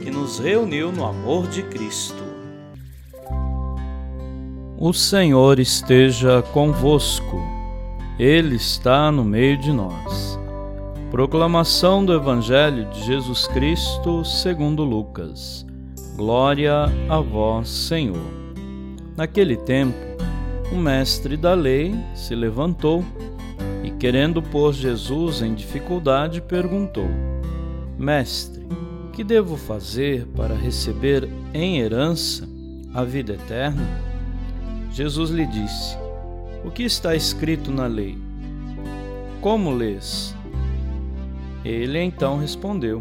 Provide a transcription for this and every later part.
que nos reuniu no amor de Cristo. O Senhor esteja convosco, Ele está no meio de nós. Proclamação do Evangelho de Jesus Cristo segundo Lucas. Glória a vós, Senhor. Naquele tempo, o mestre da lei se levantou e, querendo pôr Jesus em dificuldade, perguntou: Mestre, que devo fazer para receber em herança a vida eterna? Jesus lhe disse: O que está escrito na lei? Como lês? Ele então respondeu: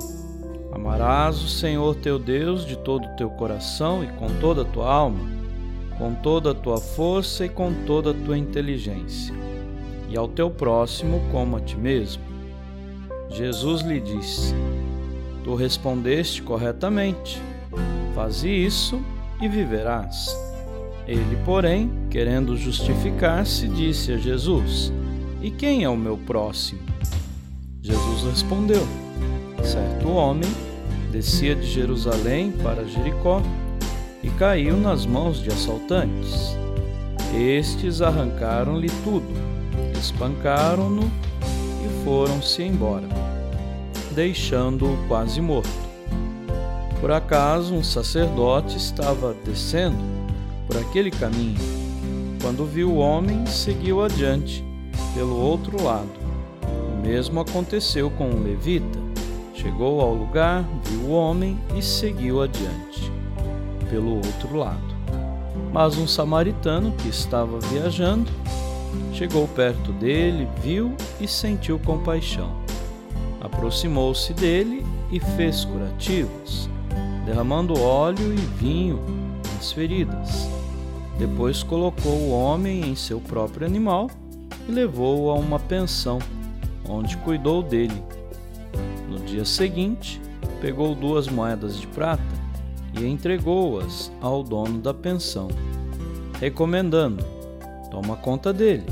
Amarás o Senhor teu Deus de todo o teu coração e com toda a tua alma, com toda a tua força e com toda a tua inteligência, e ao teu próximo como a ti mesmo. Jesus lhe disse: Tu respondeste corretamente. Faze isso e viverás. Ele, porém, querendo justificar-se, disse a Jesus: E quem é o meu próximo? Jesus respondeu: Certo homem descia de Jerusalém para Jericó e caiu nas mãos de assaltantes. Estes arrancaram-lhe tudo, espancaram-no e foram-se embora deixando-o quase morto. Por acaso, um sacerdote estava descendo por aquele caminho. Quando viu o homem, seguiu adiante, pelo outro lado. O mesmo aconteceu com um levita. Chegou ao lugar, viu o homem e seguiu adiante, pelo outro lado. Mas um samaritano que estava viajando chegou perto dele, viu e sentiu compaixão aproximou-se dele e fez curativos, derramando óleo e vinho nas feridas. Depois colocou o homem em seu próprio animal e levou-o a uma pensão, onde cuidou dele. No dia seguinte, pegou duas moedas de prata e entregou-as ao dono da pensão, recomendando: Toma conta dele.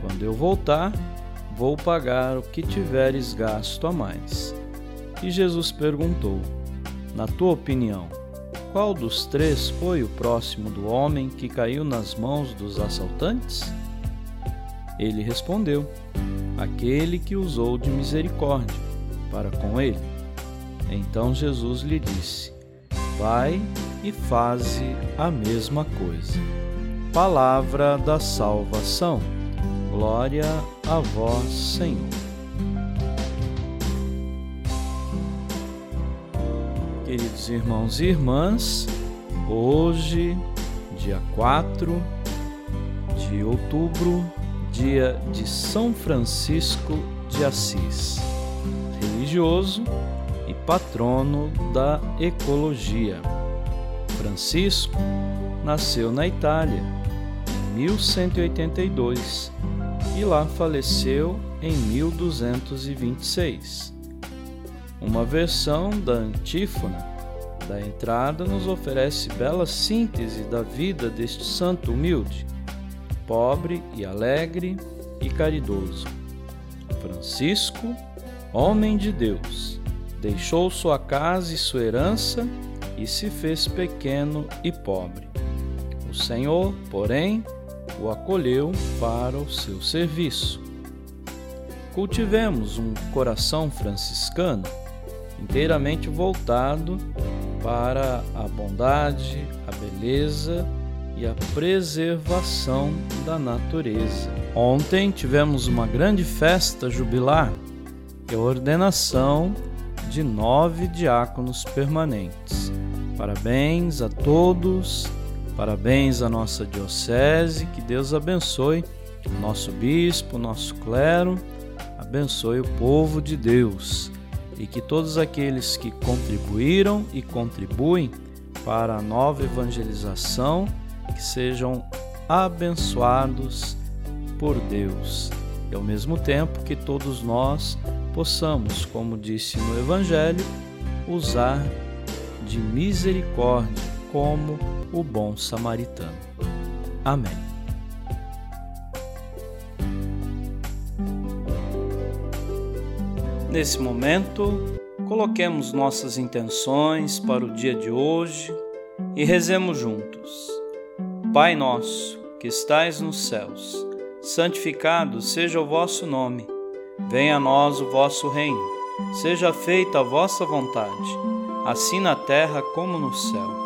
Quando eu voltar, vou pagar o que tiveres gasto a mais. E Jesus perguntou: Na tua opinião, qual dos três foi o próximo do homem que caiu nas mãos dos assaltantes? Ele respondeu: Aquele que usou de misericórdia para com ele. Então Jesus lhe disse: Vai e faze a mesma coisa. Palavra da salvação. Glória a vós, Senhor. Queridos irmãos e irmãs, hoje, dia 4 de outubro, dia de São Francisco de Assis, religioso e patrono da ecologia. Francisco nasceu na Itália em 1182 e lá faleceu em 1226. Uma versão da antífona da entrada nos oferece bela síntese da vida deste santo humilde, pobre e alegre e caridoso. Francisco, homem de Deus, deixou sua casa e sua herança e se fez pequeno e pobre. O Senhor, porém, o acolheu para o seu serviço. Cultivemos um coração franciscano inteiramente voltado para a bondade, a beleza e a preservação da natureza. Ontem tivemos uma grande festa jubilar e a ordenação de nove diáconos permanentes. Parabéns a todos Parabéns à nossa diocese, que Deus abençoe nosso bispo, nosso clero, abençoe o povo de Deus. E que todos aqueles que contribuíram e contribuem para a nova evangelização, que sejam abençoados por Deus. E ao mesmo tempo que todos nós possamos, como disse no Evangelho, usar de misericórdia como o bom samaritano. Amém. Nesse momento, coloquemos nossas intenções para o dia de hoje e rezemos juntos. Pai nosso, que estais nos céus, santificado seja o vosso nome. Venha a nós o vosso reino. Seja feita a vossa vontade, assim na terra como no céu.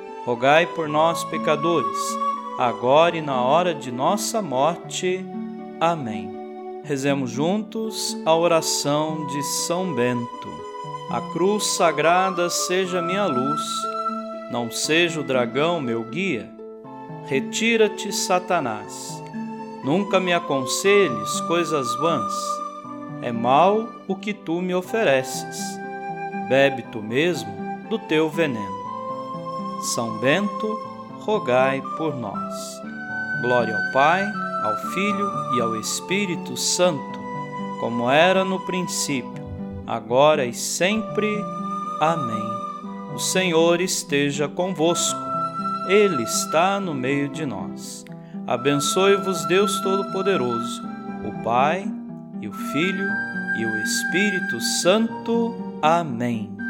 rogai por nós, pecadores, agora e na hora de nossa morte. Amém. Rezemos juntos a oração de São Bento. A cruz sagrada seja minha luz, não seja o dragão meu guia. Retira-te, Satanás. Nunca me aconselhes coisas vãs. É mal o que tu me ofereces. Bebe tu mesmo do teu veneno. São Bento, rogai por nós. Glória ao Pai, ao Filho e ao Espírito Santo, como era no princípio agora e sempre. Amém. O Senhor esteja convosco, Ele está no meio de nós. Abençoe-vos, Deus Todo-Poderoso, o Pai, e o Filho, e o Espírito Santo. Amém.